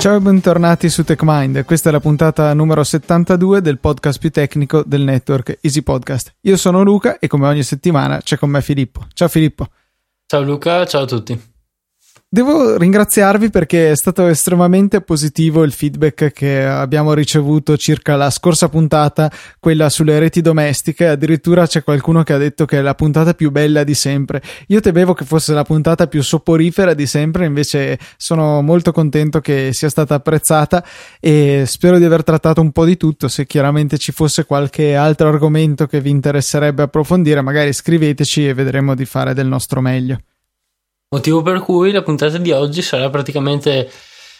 Ciao e bentornati su TechMind, questa è la puntata numero 72 del podcast più tecnico del network Easy Podcast. Io sono Luca e come ogni settimana c'è con me Filippo. Ciao Filippo. Ciao Luca, ciao a tutti. Devo ringraziarvi perché è stato estremamente positivo il feedback che abbiamo ricevuto circa la scorsa puntata, quella sulle reti domestiche. Addirittura c'è qualcuno che ha detto che è la puntata più bella di sempre. Io temevo che fosse la puntata più soporifera di sempre, invece sono molto contento che sia stata apprezzata e spero di aver trattato un po' di tutto. Se chiaramente ci fosse qualche altro argomento che vi interesserebbe approfondire, magari scriveteci e vedremo di fare del nostro meglio. Motivo per cui la puntata di oggi sarà praticamente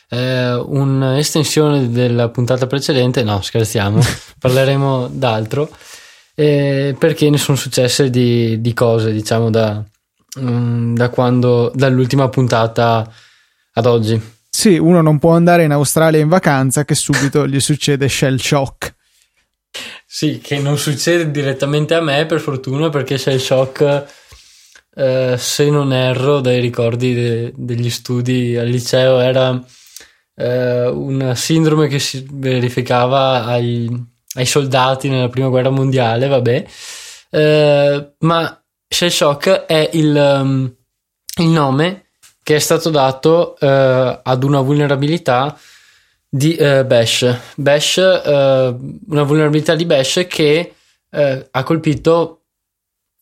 eh, un'estensione della puntata precedente. No, scherziamo, parleremo d'altro. Eh, perché ne sono successe di, di cose, diciamo, da, um, da quando, dall'ultima puntata ad oggi. Sì, uno non può andare in Australia in vacanza che subito gli succede shell shock. Sì, che non succede direttamente a me per fortuna perché shell shock eh, se non erro dai ricordi de- degli studi al liceo, era eh, una sindrome che si verificava ai, ai, soldati nella prima guerra mondiale, vabbè, eh, ma shell shock è il, um, il, nome che è stato dato eh, ad una vulnerabilità di uh, Bash. Bash, uh, una vulnerabilità di Bash che uh, ha colpito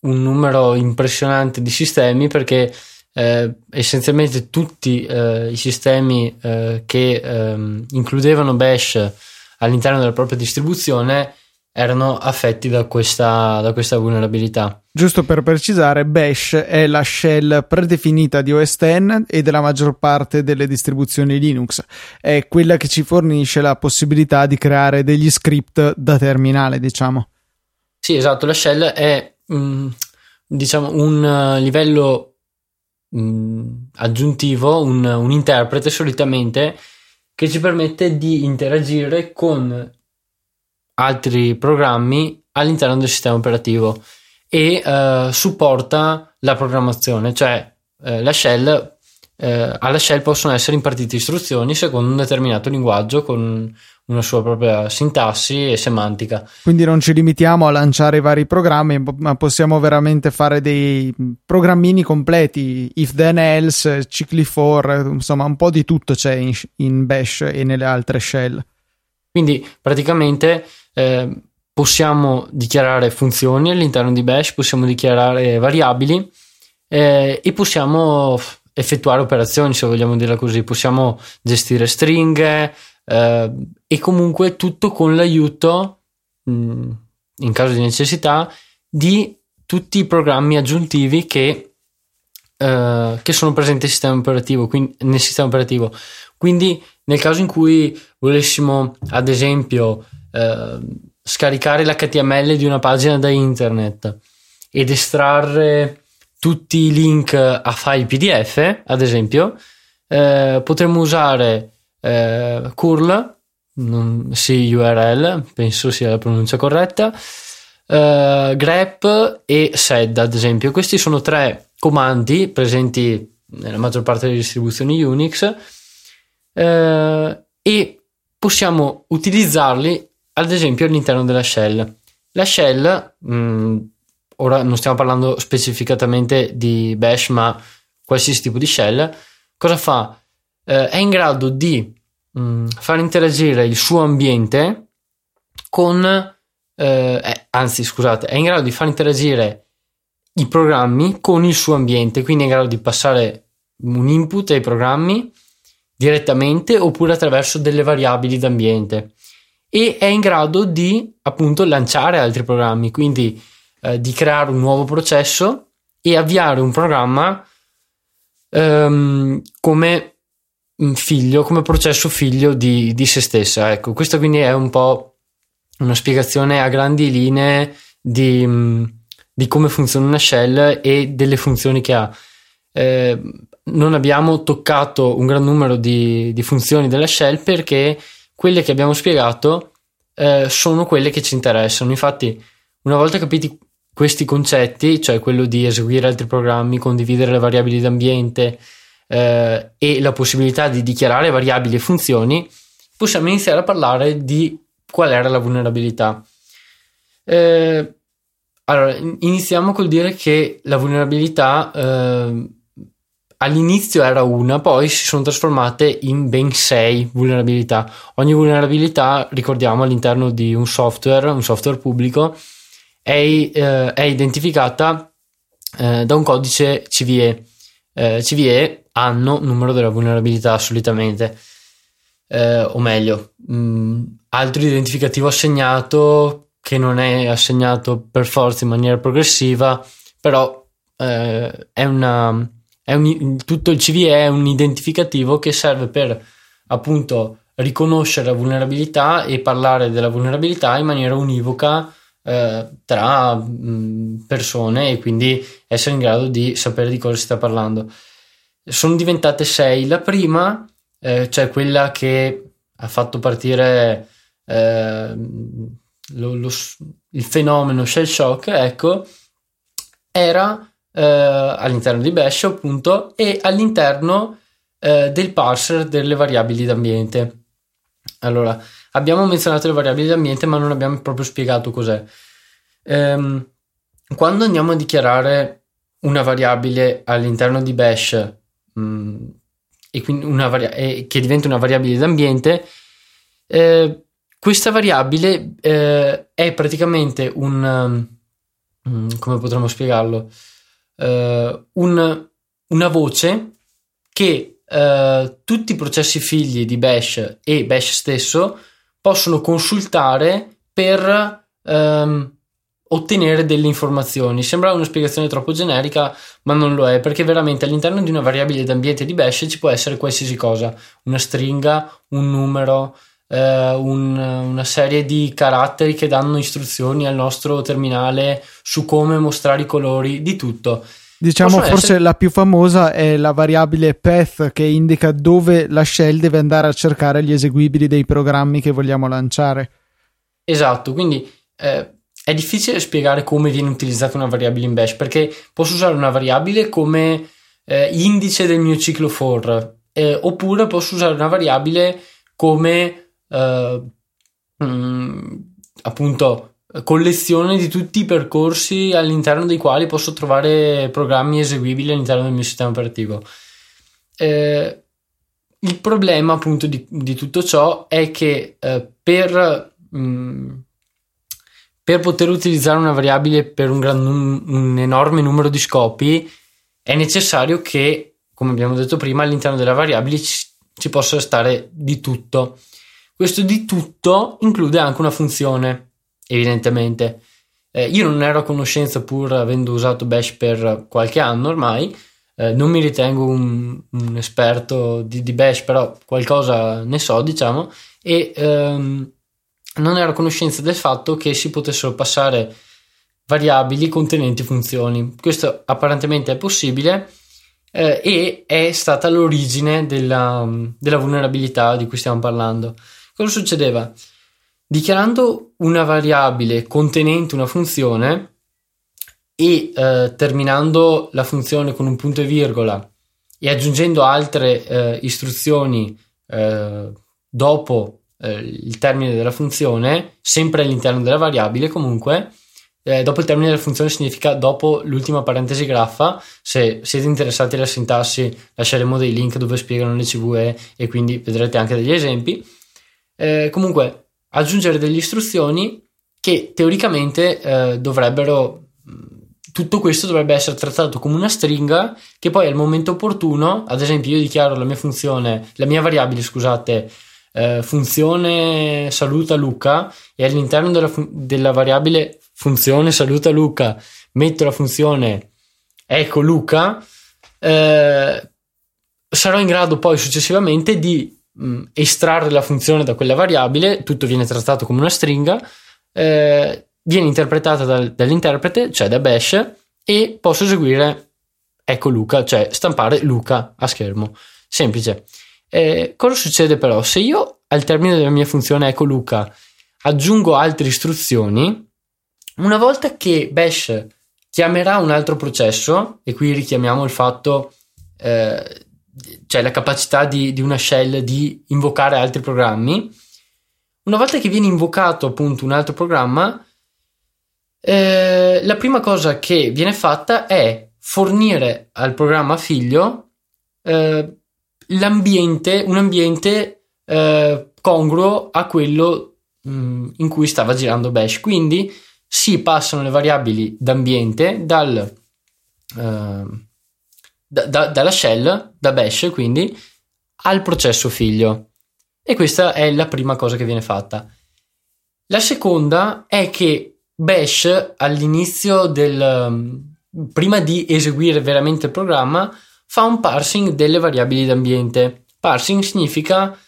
un numero impressionante di sistemi perché eh, essenzialmente tutti eh, i sistemi eh, che ehm, includevano Bash all'interno della propria distribuzione erano affetti da questa, da questa vulnerabilità. Giusto per precisare, Bash è la shell predefinita di OS X e della maggior parte delle distribuzioni Linux. È quella che ci fornisce la possibilità di creare degli script da terminale, diciamo. Sì, esatto, la shell è Mm, diciamo un uh, livello mm, aggiuntivo, un, un, interprete solitamente che ci permette di interagire con altri programmi all'interno del sistema operativo e uh, supporta la programmazione, cioè uh, la shell eh, alla shell possono essere impartite istruzioni secondo un determinato linguaggio con una sua propria sintassi e semantica. Quindi non ci limitiamo a lanciare i vari programmi, ma possiamo veramente fare dei programmini completi, if then else, cicli for, insomma un po' di tutto c'è in, in Bash e nelle altre shell. Quindi praticamente eh, possiamo dichiarare funzioni all'interno di Bash, possiamo dichiarare variabili eh, e possiamo effettuare operazioni, se vogliamo dirla così, possiamo gestire stringhe eh, e comunque tutto con l'aiuto, mh, mm, in caso di necessità, di tutti i programmi aggiuntivi che, eh, che sono presenti nel sistema operativo, quindi, nel sistema operativo. Quindi nel caso in cui volessimo, ad esempio, eh, scaricare l'HTML di una pagina da internet ed estrarre tutti i link a file PDF, ad esempio, eh, potremmo usare eh, curl, non, sì, URL, penso sia la pronuncia corretta, eh, grep e sed, ad esempio. Questi sono tre comandi presenti nella maggior parte delle distribuzioni Unix eh, e possiamo utilizzarli, ad esempio, all'interno della shell. La shell, mh, mm, ora non stiamo parlando specificatamente di bash, ma qualsiasi tipo di shell, cosa fa? Eh, è in grado di mh, mm, far interagire il suo ambiente con, eh, eh, anzi scusate, è in grado di far interagire i programmi con il suo ambiente, quindi è in grado di passare un input ai programmi direttamente oppure attraverso delle variabili d'ambiente. E è in grado di appunto lanciare altri programmi, quindi eh, di creare un nuovo processo e avviare un programma ehm, come figlio, come processo figlio di, di se stessa. Ecco, questa quindi è un po' una spiegazione a grandi linee di, di come funziona una shell e delle funzioni che ha. Eh, non abbiamo toccato un gran numero di, di, funzioni della shell perché quelle che abbiamo spiegato eh, sono quelle che ci interessano. Infatti, una volta capiti questi concetti, cioè quello di eseguire altri programmi, condividere le variabili d'ambiente, eh, e la possibilità di dichiarare variabili e funzioni, possiamo iniziare a parlare di qual era la vulnerabilità. Eh, allora, iniziamo col dire che la vulnerabilità eh, all'inizio era una, poi si sono trasformate in ben sei vulnerabilità. Ogni vulnerabilità, ricordiamo, all'interno di un software, un software pubblico, è, eh, è identificata eh, da un codice CVE. Eh, CVE anno, numero della vulnerabilità solitamente, eh, o meglio, mh, mm, altro identificativo assegnato che non è assegnato per forza in maniera progressiva, però eh, è una un, tutto il CVE è un identificativo che serve per appunto riconoscere la vulnerabilità e parlare della vulnerabilità in maniera univoca eh, tra mh, persone e quindi essere in grado di sapere di cosa si sta parlando. Sono diventate sei. La prima, eh, cioè quella che ha fatto partire eh, lo, lo, il fenomeno shell shock, ecco, era eh, all'interno di Bash appunto e all'interno eh, del parser delle variabili d'ambiente. Allora, abbiamo menzionato le variabili d'ambiente ma non abbiamo proprio spiegato cos'è. Ehm, quando andiamo a dichiarare una variabile all'interno di Bash mh, mm, e quindi una varia- e che diventa una variabile d'ambiente, eh, questa variabile eh, è praticamente un... Um, come potremmo spiegarlo? uh, un, una voce che uh, tutti i processi figli di Bash e Bash stesso possono consultare per um, ottenere delle informazioni. Sembra una spiegazione troppo generica, ma non lo è, perché veramente all'interno di una variabile d'ambiente di Bash ci può essere qualsiasi cosa, una stringa, un numero, eh, un, una serie di caratteri che danno istruzioni al nostro terminale su come mostrare i colori, di tutto. Diciamo Possono forse essere... la più famosa è la variabile path che indica dove la shell deve andare a cercare gli eseguibili dei programmi che vogliamo lanciare. Esatto, quindi eh, è difficile spiegare come viene utilizzata una variabile in bash perché posso usare una variabile come eh, indice del mio ciclo for eh, oppure posso usare una variabile come eh, mh, mm, appunto collezione di tutti i percorsi all'interno dei quali posso trovare programmi eseguibili all'interno del mio sistema operativo. Eh, il problema appunto di, di, tutto ciò è che eh, per, mh, mm, per, poter utilizzare una variabile per un, gran, un, enorme numero di scopi è necessario che, come abbiamo detto prima, all'interno della variabile ci, ci possa stare di tutto. Questo di tutto include anche una funzione, evidentemente. Eh, io non ero a conoscenza pur avendo usato Bash per qualche anno ormai, eh, non mi ritengo un, un esperto di, di, Bash, però qualcosa ne so, diciamo, e ehm, non ero a conoscenza del fatto che si potessero passare variabili contenenti funzioni. Questo apparentemente è possibile eh, e è stata l'origine della, della vulnerabilità di cui stiamo parlando. Cosa succedeva? Dichiarando una variabile contenente una funzione e eh, terminando la funzione con un punto e virgola e aggiungendo altre eh, istruzioni eh, dopo eh, il termine della funzione, sempre all'interno della variabile comunque, eh, dopo il termine della funzione significa dopo l'ultima parentesi graffa. Se siete interessati alla sintassi, lasceremo dei link dove spiegano le CVE e quindi vedrete anche degli esempi eh, comunque aggiungere delle istruzioni che teoricamente eh, dovrebbero tutto questo dovrebbe essere trattato come una stringa che poi al momento opportuno, ad esempio io dichiaro la mia funzione, la mia variabile, scusate, eh, funzione saluta Luca e all'interno della, fun- della, variabile funzione saluta Luca metto la funzione ecco Luca, eh, sarò in grado poi successivamente di mh, mm, estrarre la funzione da quella variabile, tutto viene trattato come una stringa, eh, viene interpretata dal, dall'interprete, cioè da bash, e posso eseguire ecco Luca, cioè stampare Luca a schermo. Semplice. Eh, cosa succede però? Se io al termine della mia funzione ecco Luca aggiungo altre istruzioni, una volta che bash chiamerà un altro processo, e qui richiamiamo il fatto eh, cioè la capacità di, di, una shell di invocare altri programmi. Una volta che viene invocato appunto un altro programma, eh, la prima cosa che viene fatta è fornire al programma figlio eh, l'ambiente, un ambiente eh, congruo a quello mh, mm, in cui stava girando Bash. Quindi si passano le variabili d'ambiente dal, eh, da, da, dalla shell, da Bash, quindi al processo figlio. E questa è la prima cosa che viene fatta. La seconda è che Bash all'inizio del prima di eseguire veramente il programma fa un parsing delle variabili d'ambiente. Parsing significa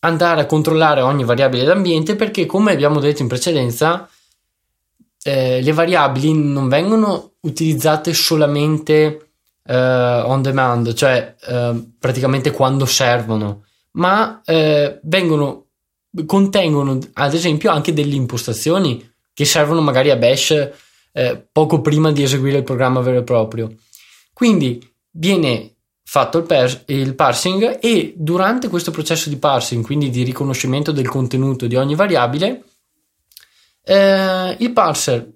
andare a controllare ogni variabile d'ambiente perché come abbiamo detto in precedenza eh, le variabili non vengono utilizzate solamente eh, on demand, cioè eh, praticamente quando servono, ma eh, vengono, contengono ad esempio anche delle impostazioni che servono magari a Bash eh, poco prima di eseguire il programma vero e proprio. Quindi viene fatto il, pers- il, parsing e durante questo processo di parsing, quindi di riconoscimento del contenuto di ogni variabile, eh, il parser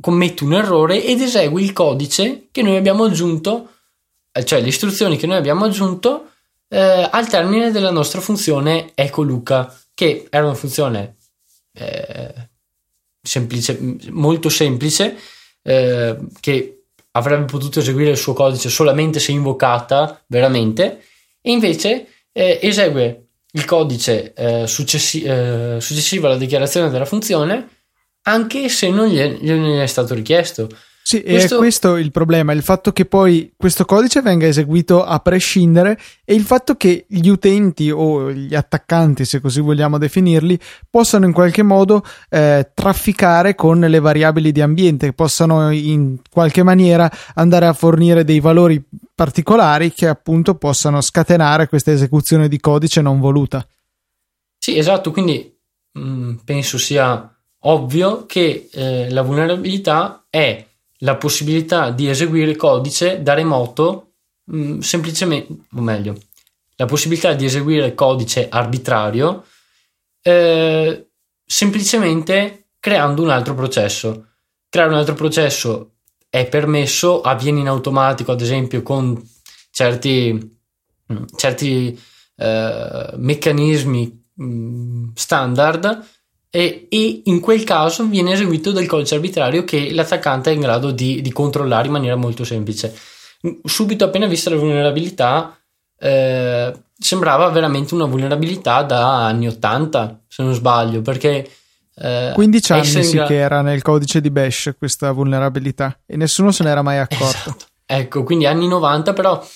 commette un errore ed esegue il codice che noi abbiamo aggiunto, eh, cioè le istruzioni che noi abbiamo aggiunto eh, al termine della nostra funzione ecoluca, che era una funzione eh, semplice, molto semplice, eh, che avrebbe potuto eseguire il suo codice solamente se invocata veramente, e invece eh, esegue il codice eh, successi- eh, successivo alla dichiarazione della funzione anche se non gli è, gli è stato richiesto. Sì, questo... è questo il problema, il fatto che poi questo codice venga eseguito a prescindere e il fatto che gli utenti o gli attaccanti, se così vogliamo definirli, possano in qualche modo eh, trafficare con le variabili di ambiente, possano in qualche maniera andare a fornire dei valori particolari che appunto possano scatenare questa esecuzione di codice non voluta. Sì, esatto, quindi mh, mm, penso sia ovvio che eh, la vulnerabilità è la possibilità di eseguire codice da remoto mh, mm, semplicemente, o meglio, la possibilità di eseguire codice arbitrario eh, semplicemente creando un altro processo. Creare un altro processo è permesso, avviene in automatico, ad esempio, con certi, mm, certi eh, meccanismi mh, mm, standard e, e, in quel caso viene eseguito del codice arbitrario che l'attaccante è in grado di, di controllare in maniera molto semplice. Subito appena vista la vulnerabilità, eh, sembrava veramente una vulnerabilità da anni 80, se non sbaglio, perché... Eh, 15 anni sì gra- che era nel codice di Bash questa vulnerabilità e nessuno se n'era mai accorto. Esatto. Ecco, quindi anni 90, però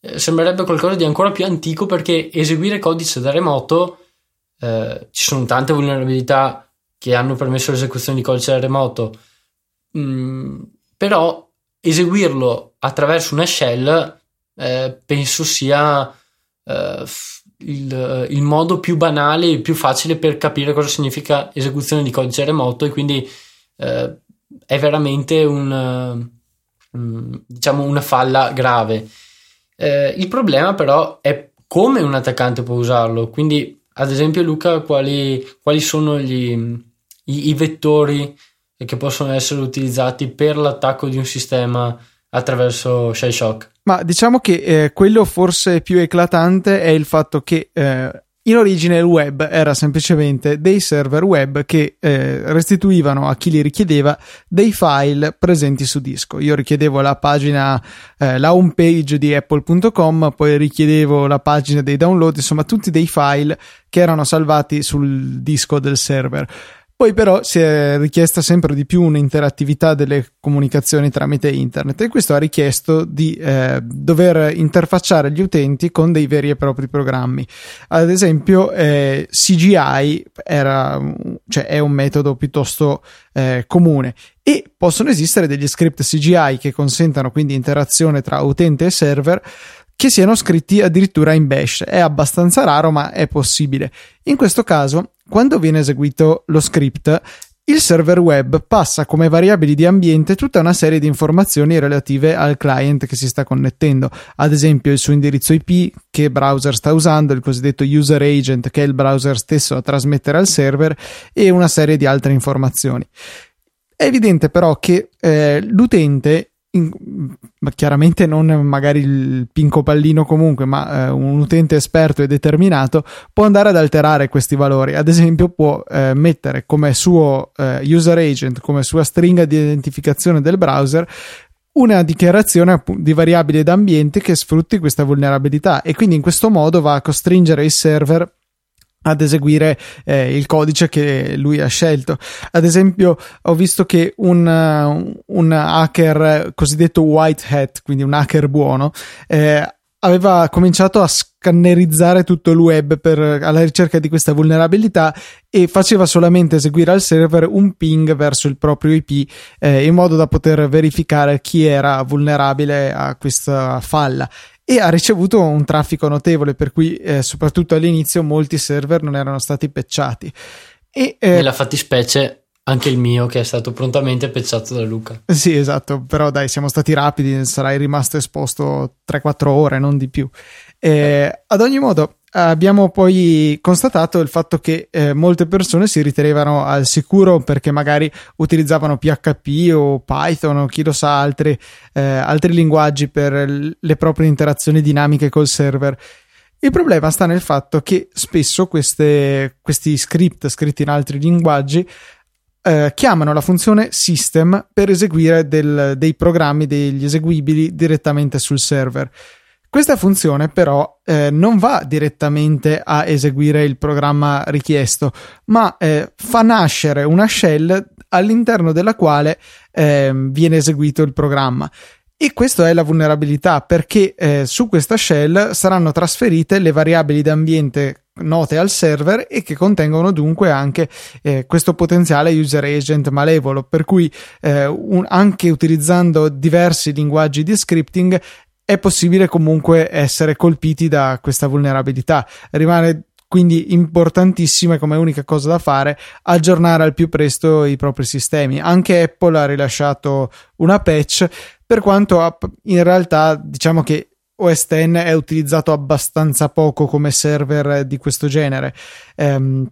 eh, sembrerebbe qualcosa di ancora più antico perché eseguire codice da remoto eh, ci sono tante vulnerabilità che hanno permesso l'esecuzione di codice remoto, mm, però eseguirlo attraverso una shell eh, penso sia eh, il, il, modo più banale e più facile per capire cosa significa esecuzione di codice remoto e quindi eh, è veramente un, um, diciamo una falla grave. Eh, il problema però è come un attaccante può usarlo, quindi ad esempio, Luca, quali, quali sono gli, i, i, vettori che possono essere utilizzati per l'attacco di un sistema attraverso Shell Shock? Ma diciamo che eh, quello forse più eclatante è il fatto che eh, in origine il web era semplicemente dei server web che eh, restituivano a chi li richiedeva dei file presenti su disco. Io richiedevo la pagina, eh, la home page di apple.com, poi richiedevo la pagina dei download, insomma tutti dei file che erano salvati sul disco del server. Poi però si è richiesta sempre di più un'interattività delle comunicazioni tramite internet e questo ha richiesto di eh, dover interfacciare gli utenti con dei veri e propri programmi. Ad esempio eh, CGI era, cioè è un metodo piuttosto eh, comune e possono esistere degli script CGI che consentano quindi interazione tra utente e server che siano scritti addirittura in bash. È abbastanza raro, ma è possibile. In questo caso quando viene eseguito lo script il server web passa come variabili di ambiente tutta una serie di informazioni relative al client che si sta connettendo, ad esempio il suo indirizzo IP, che browser sta usando, il cosiddetto user agent che è il browser stesso a trasmettere al server e una serie di altre informazioni. È evidente però che eh, l'utente in, chiaramente non magari il pinco pallino comunque, ma eh, un utente esperto e determinato può andare ad alterare questi valori. Ad esempio, può eh, mettere come suo eh, user agent, come sua stringa di identificazione del browser, una dichiarazione di variabile d'ambiente che sfrutti questa vulnerabilità e quindi in questo modo va a costringere il server ad eseguire eh, il codice che lui ha scelto. Ad esempio, ho visto che un, un hacker cosiddetto white hat, quindi un hacker buono, eh, aveva cominciato a scannerizzare tutto il web per, alla ricerca di questa vulnerabilità e faceva solamente eseguire al server un ping verso il proprio IP eh, in modo da poter verificare chi era vulnerabile a questa falla e ha ricevuto un traffico notevole, per cui eh, soprattutto all'inizio molti server non erano stati pecciati. E, eh, Nella fattispecie anche il mio che è stato prontamente pecciato da Luca. Sì, esatto, però dai, siamo stati rapidi, sarai rimasto esposto 3-4 ore, non di più. Eh, ad ogni modo, abbiamo poi constatato il fatto che eh, molte persone si ritenevano al sicuro perché magari utilizzavano PHP o Python o chi lo sa altri, eh, altri linguaggi per le proprie interazioni dinamiche col server. Il problema sta nel fatto che spesso queste, questi script scritti in altri linguaggi eh, chiamano la funzione system per eseguire del, dei programmi, degli eseguibili direttamente sul server. Questa funzione però eh, non va direttamente a eseguire il programma richiesto, ma eh, fa nascere una shell all'interno della quale eh, viene eseguito il programma. E questa è la vulnerabilità perché eh, su questa shell saranno trasferite le variabili d'ambiente note al server e che contengono dunque anche eh, questo potenziale user agent malevolo per cui eh, un, anche utilizzando diversi linguaggi di scripting è possibile comunque essere colpiti da questa vulnerabilità. Rimane quindi importantissimo come unica cosa da fare aggiornare al più presto i propri sistemi. Anche Apple ha rilasciato una patch, per quanto in realtà diciamo che OS X è utilizzato abbastanza poco come server di questo genere. Um,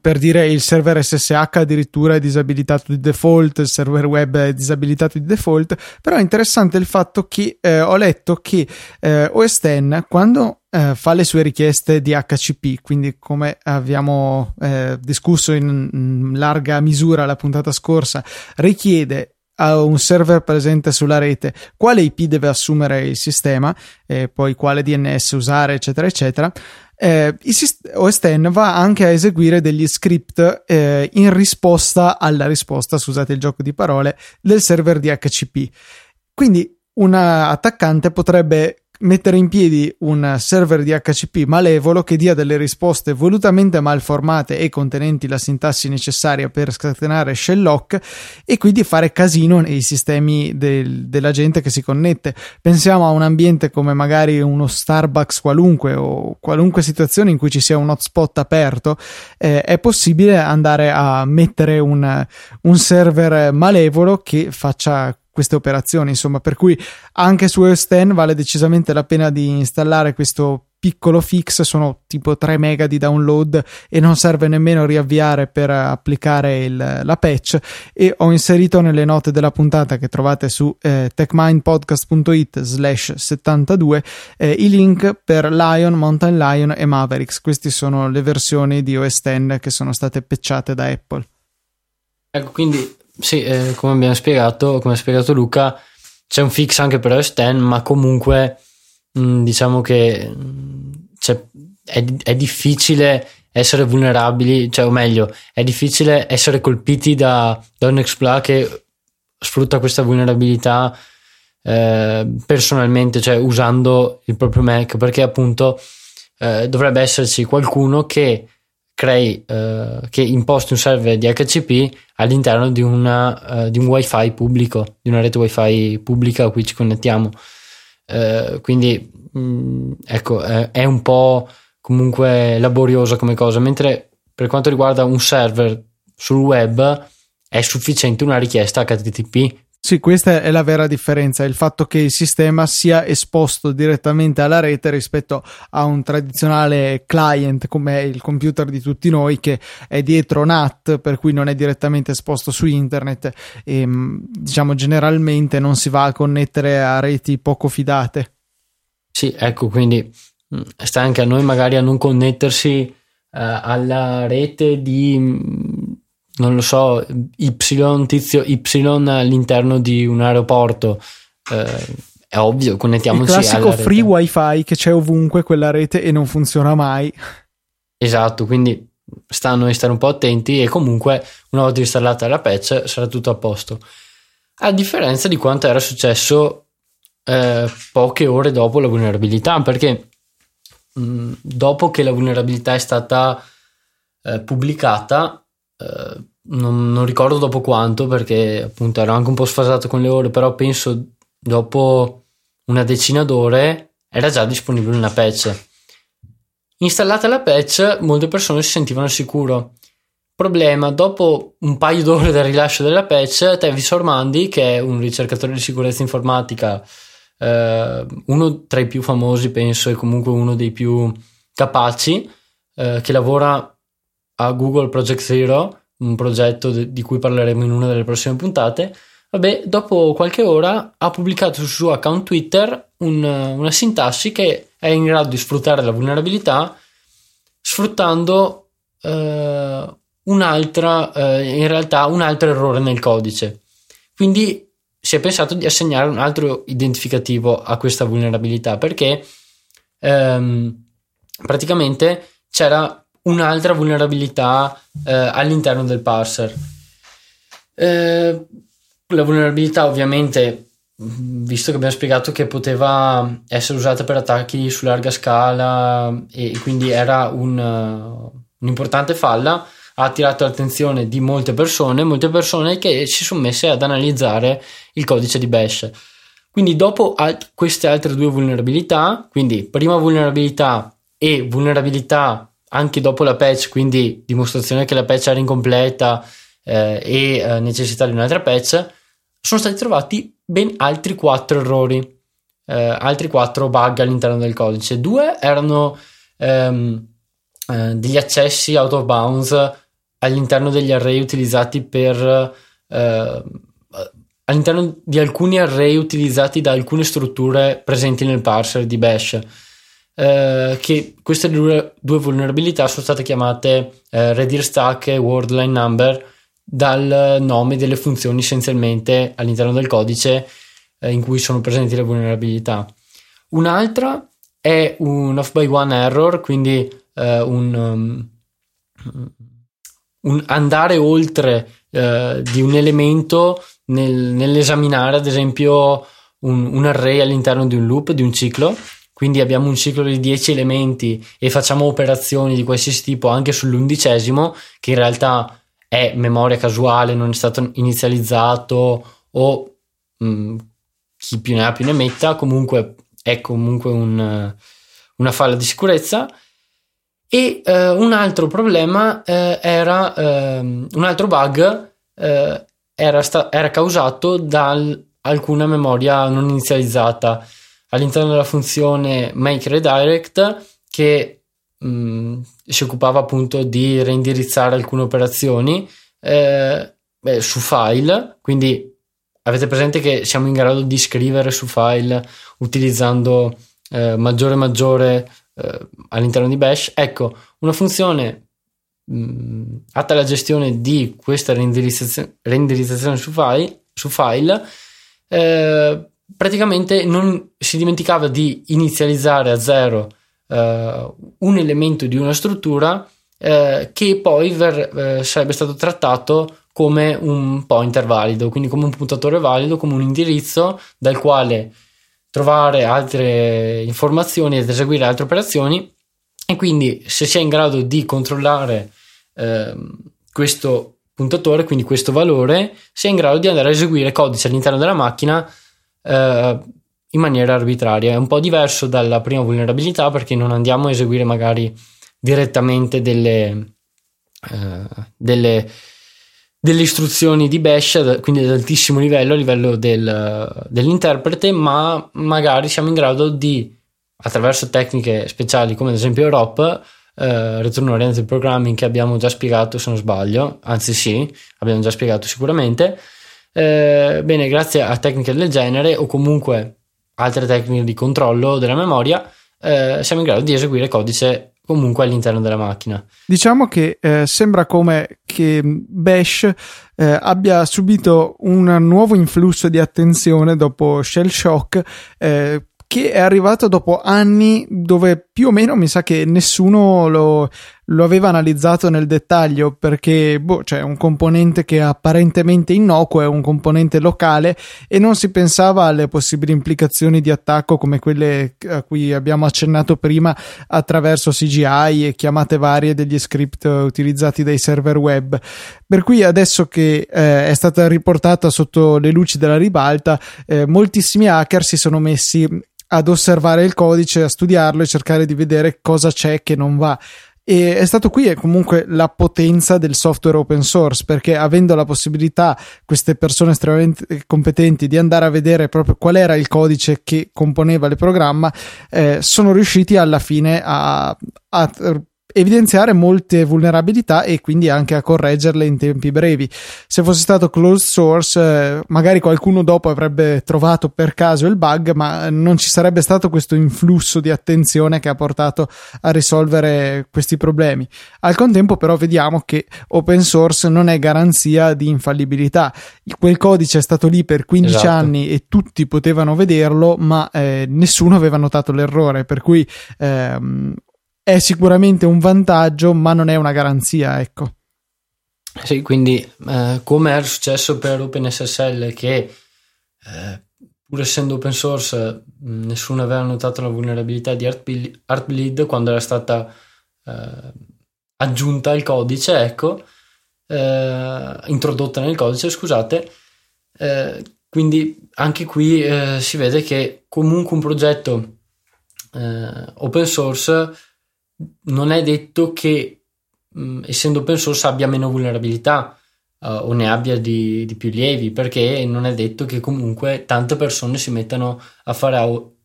per dire il server SSH addirittura è disabilitato di default, il server web è disabilitato di default, però è interessante il fatto che eh, ho letto che eh, OS X quando eh, fa le sue richieste di HCP, quindi come abbiamo eh, discusso in, in larga misura la puntata scorsa, richiede a un server presente sulla rete quale IP deve assumere il sistema e poi quale DNS usare eccetera eccetera eh, sist- OS X va anche a eseguire degli script eh, in risposta alla risposta, scusate il gioco di parole, del server di HCP. Quindi un attaccante potrebbe mettere in piedi un server di HCP malevolo che dia delle risposte volutamente malformate e contenenti la sintassi necessaria per scatenare shell lock e quindi fare casino nei sistemi del, della gente che si connette. Pensiamo a un ambiente come magari uno Starbucks qualunque o qualunque situazione in cui ci sia un hotspot aperto, eh, è possibile andare a mettere un, un server malevolo che faccia queste operazioni, insomma, per cui anche su OS X vale decisamente la pena di installare questo piccolo fix, sono tipo 3 mega di download e non serve nemmeno riavviare per applicare il, la patch e ho inserito nelle note della puntata che trovate su eh, techmindpodcast.it slash 72 eh, i link per Lion, Mountain Lion e Mavericks, queste sono le versioni di OS X che sono state patchate da Apple. Ecco, quindi sì, eh, come abbiamo spiegato, come ha spiegato Luca, c'è un fix anche per iOS 10, ma comunque mh, mm, diciamo che mh, mm, è, è, difficile essere vulnerabili, cioè, o meglio, è difficile essere colpiti da, da un exploit che sfrutta questa vulnerabilità eh, personalmente, cioè usando il proprio Mac, perché appunto eh, dovrebbe esserci qualcuno che crei, eh, che imposti un server di HCP all'interno di, una, uh, di un wifi pubblico, di una rete wifi pubblica a cui ci connettiamo. Uh, quindi mh, mm, ecco, è un po' comunque laboriosa come cosa, mentre per quanto riguarda un server sul web è sufficiente una richiesta HTTP sì, questa è la vera differenza, il fatto che il sistema sia esposto direttamente alla rete rispetto a un tradizionale client come il computer di tutti noi che è dietro NAT, per cui non è direttamente esposto su internet e diciamo generalmente non si va a connettere a reti poco fidate. Sì, ecco, quindi sta anche a noi magari a non connettersi uh, alla rete di non lo so, Y, tizio Y all'interno di un aeroporto. Eh, è ovvio, connettiamoci Il classico free wifi che c'è ovunque quella rete e non funziona mai. Esatto, quindi sta a noi stare un po' attenti e comunque una volta installata la patch sarà tutto a posto. A differenza di quanto era successo eh, poche ore dopo la vulnerabilità, perché mh, mm, dopo che la vulnerabilità è stata eh, pubblicata, eh, non, non, ricordo dopo quanto perché appunto ero anche un po' sfasato con le ore, però penso dopo una decina d'ore era già disponibile una patch. Installata la patch, molte persone si sentivano sicuro. Problema, dopo un paio d'ore dal rilascio della patch, Travis Ormandi, che è un ricercatore di sicurezza informatica, eh, uno tra i più famosi, penso, e comunque uno dei più capaci, eh, che lavora a Google Project Zero, un progetto di cui parleremo in una delle prossime puntate. Vabbè, dopo qualche ora ha pubblicato sul suo account Twitter un, una sintassi che è in grado di sfruttare la vulnerabilità sfruttando eh, un'altra, eh, in realtà un altro errore nel codice. Quindi si è pensato di assegnare un altro identificativo a questa vulnerabilità perché ehm, praticamente c'era un'altra vulnerabilità eh, all'interno del parser. Eh, la vulnerabilità ovviamente, visto che abbiamo spiegato che poteva essere usata per attacchi su larga scala e quindi era un, un'importante falla, ha attirato l'attenzione di molte persone, molte persone che si sono messe ad analizzare il codice di Bash. Quindi dopo alt- queste altre due vulnerabilità, quindi prima vulnerabilità e vulnerabilità anche dopo la patch, quindi dimostrazione che la patch era incompleta eh, e eh, necessità di un'altra patch, sono stati trovati ben altri quattro errori, eh, altri quattro bug all'interno del codice. Due erano ehm, eh, degli accessi out of bounds all'interno degli array utilizzati per eh, all'interno di alcuni array utilizzati da alcune strutture presenti nel parser di Bash eh, che queste due, due, vulnerabilità sono state chiamate eh, Redir Stack e Word Line Number dal nome delle funzioni essenzialmente all'interno del codice eh, in cui sono presenti le vulnerabilità. Un'altra è un off by one error, quindi eh, un, um, un, andare oltre uh, di un elemento nel, nell'esaminare ad esempio un, un array all'interno di un loop, di un ciclo quindi abbiamo un ciclo di 10 elementi e facciamo operazioni di qualsiasi tipo anche sull'undicesimo, che in realtà è memoria casuale, non è stato inizializzato o mh, mm, chi più ne ha più ne metta, comunque è comunque un, una falla di sicurezza. E eh, un altro problema eh, era eh, un altro bug eh, era, sta- era causato da alcuna memoria non inizializzata all'interno della funzione make redirect che mh, mm, si occupava appunto di reindirizzare alcune operazioni eh, beh, su file, quindi avete presente che siamo in grado di scrivere su file utilizzando eh, maggiore maggiore eh, all'interno di bash. Ecco, una funzione mh, mm, atta alla gestione di questa reindirizzazione, reindirizzazione su file, su file eh, praticamente non si dimenticava di inizializzare a zero eh, un elemento di una struttura eh, che poi ver- eh, sarebbe stato trattato come un pointer valido, quindi come un puntatore valido, come un indirizzo dal quale trovare altre informazioni ed eseguire altre operazioni. E quindi se si è in grado di controllare ehm, questo puntatore, quindi questo valore, si è in grado di andare a eseguire codice all'interno della macchina eh, in maniera arbitraria. È un po' diverso dalla prima vulnerabilità perché non andiamo a eseguire magari direttamente delle, eh, delle delle istruzioni di Bash, quindi ad altissimo livello, a livello del, dell'interprete, ma magari siamo in grado di, attraverso tecniche speciali come ad esempio ROP, eh, Return Oriented Programming che abbiamo già spiegato se non sbaglio, anzi sì, abbiamo già spiegato sicuramente, eh, bene, grazie a tecniche del genere o comunque altre tecniche di controllo della memoria, eh, siamo in grado di eseguire codice comunque all'interno della macchina. Diciamo che eh, sembra come che Bash eh, abbia subito un nuovo influsso di attenzione dopo Shell Shock. Eh, che è arrivato dopo anni dove più o meno mi sa che nessuno lo, lo aveva analizzato nel dettaglio perché boh, c'è un componente che è apparentemente innocuo, è un componente locale e non si pensava alle possibili implicazioni di attacco come quelle a cui abbiamo accennato prima attraverso CGI e chiamate varie degli script utilizzati dai server web. Per cui adesso che eh, è stata riportata sotto le luci della ribalta, eh, moltissimi hacker si sono messi ad osservare il codice, a studiarlo e cercare di vedere cosa c'è che non va. E è stato qui comunque la potenza del software open source, perché avendo la possibilità, queste persone estremamente competenti, di andare a vedere proprio qual era il codice che componeva il programma, eh, sono riusciti alla fine a, a evidenziare molte vulnerabilità e quindi anche a correggerle in tempi brevi. Se fosse stato closed source, eh, magari qualcuno dopo avrebbe trovato per caso il bug, ma non ci sarebbe stato questo influsso di attenzione che ha portato a risolvere questi problemi. Al contempo, però, vediamo che open source non è garanzia di infallibilità. Quel codice è stato lì per 15 esatto. anni e tutti potevano vederlo, ma eh, nessuno aveva notato l'errore, per cui ehm, è sicuramente un vantaggio, ma non è una garanzia, ecco. Sì, quindi eh, come era successo per OpenSSL che eh, pur essendo open source nessuno aveva notato la vulnerabilità di Heartbleed quando era stata eh, aggiunta al codice, ecco, eh, introdotta nel codice, scusate. Eh, quindi anche qui eh, si vede che comunque un progetto open source non è detto che mh, mm, essendo open source abbia meno vulnerabilità uh, o ne abbia di, di, più lievi perché non è detto che comunque tante persone si mettano a fare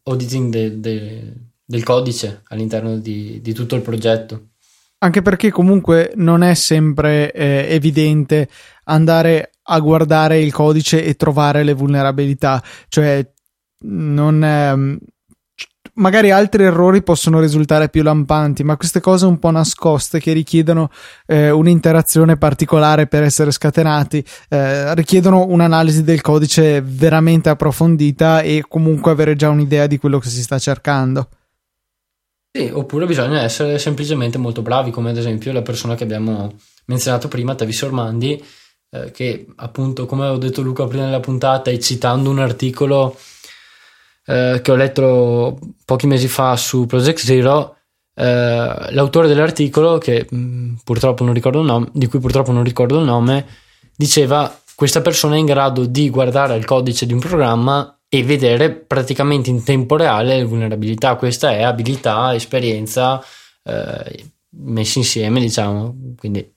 auditing de, de, del codice all'interno di, di, tutto il progetto. Anche perché comunque non è sempre eh, evidente andare a guardare il codice e trovare le vulnerabilità, cioè non, eh, magari altri errori possono risultare più lampanti, ma queste cose un po' nascoste che richiedono eh, un'interazione particolare per essere scatenati, eh, richiedono un'analisi del codice veramente approfondita e comunque avere già un'idea di quello che si sta cercando. Sì, oppure bisogna essere semplicemente molto bravi, come ad esempio la persona che abbiamo menzionato prima, Tavis Ormandi, eh, che appunto, come ho detto Luca prima della puntata, e citando un articolo eh, che ho letto pochi mesi fa su Project Zero, eh, l'autore dell'articolo, che mm, nome, di cui purtroppo non ricordo il nome, diceva questa persona è in grado di guardare il codice di un programma e vedere praticamente in tempo reale le vulnerabilità. Questa è abilità, esperienza eh, messi insieme, diciamo. Quindi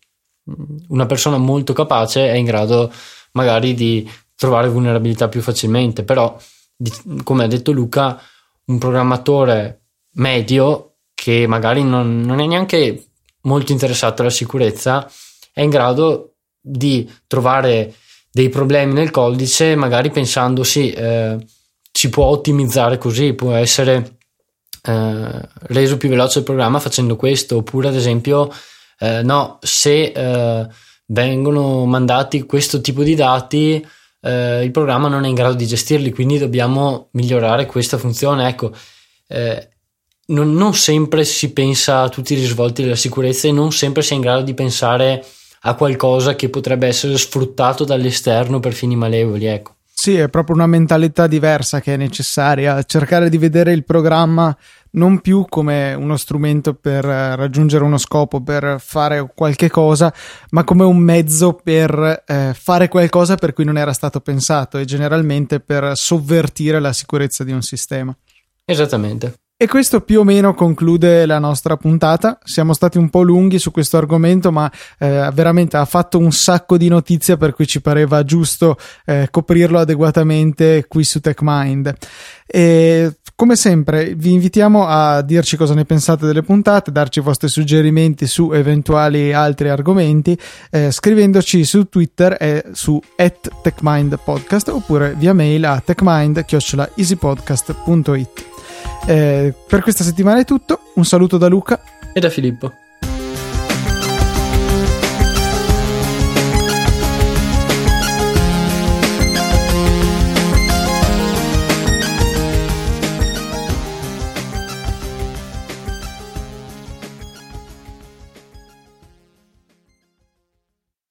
mm, una persona molto capace è in grado magari di trovare vulnerabilità più facilmente, però come ha detto Luca, un programmatore medio che magari non, non è neanche molto interessato alla sicurezza è in grado di trovare dei problemi nel codice, magari pensando sì, eh, si può ottimizzare così, può essere eh, reso più veloce il programma facendo questo, oppure ad esempio, eh, no, se eh, vengono mandati questo tipo di dati, eh, il programma non è in grado di gestirli, quindi dobbiamo migliorare questa funzione. Ecco, eh, non, non, sempre si pensa a tutti i risvolti della sicurezza e non sempre si è in grado di pensare a qualcosa che potrebbe essere sfruttato dall'esterno per fini malevoli. Ecco. Sì, è proprio una mentalità diversa che è necessaria, cercare di vedere il programma non più come uno strumento per raggiungere uno scopo, per fare qualche cosa, ma come un mezzo per eh, fare qualcosa per cui non era stato pensato e generalmente per sovvertire la sicurezza di un sistema. Esattamente. E questo più o meno conclude la nostra puntata. Siamo stati un po' lunghi su questo argomento, ma eh, veramente ha fatto un sacco di notizie per cui ci pareva giusto eh, coprirlo adeguatamente qui su TechMind. E come sempre, vi invitiamo a dirci cosa ne pensate delle puntate, darci i vostri suggerimenti su eventuali altri argomenti, eh, scrivendoci su Twitter e su TechMindPodcast oppure via mail a techmind.easypodcast.it. Eh, per questa settimana è tutto, un saluto da Luca e da Filippo.